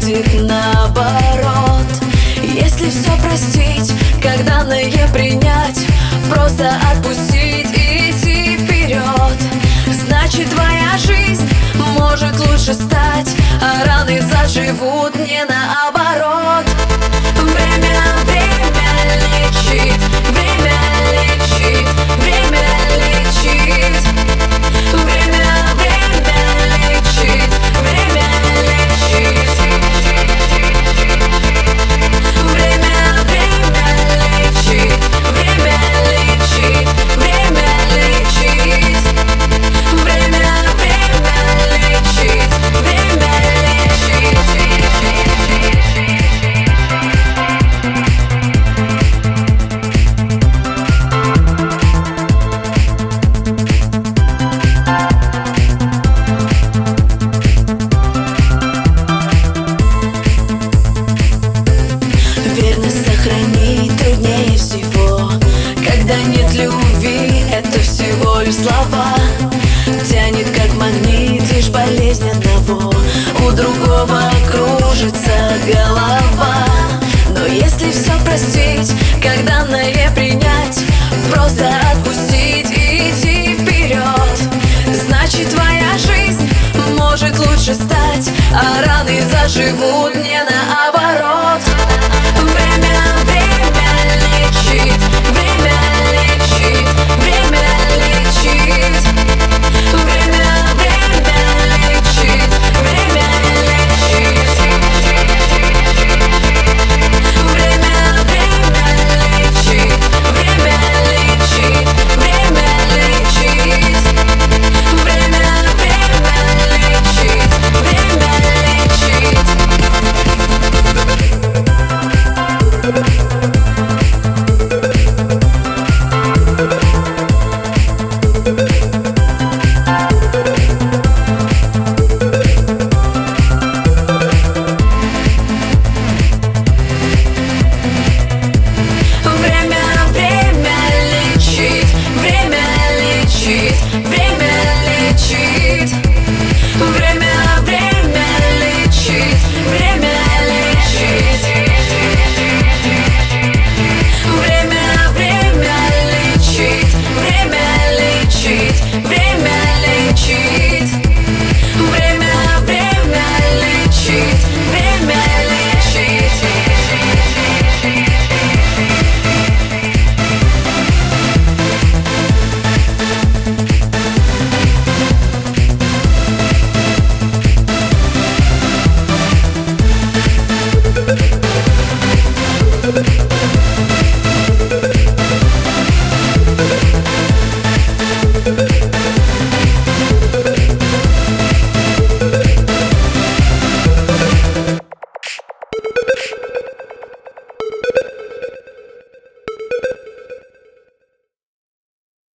будет наоборот. Если все простить, как данное принять Просто отпустить и идти вперед Значит твоя жизнь может лучше стать А раны заживут не наоборот Сохранить труднее всего. Когда нет любви, это всего лишь слова. Тянет как магнит, лишь болезнь одного. У другого кружится голова. Но если все простить, как данное принять Просто отпустить и идти вперед Значит твоя жизнь может лучше стать А раны заживут не наоборот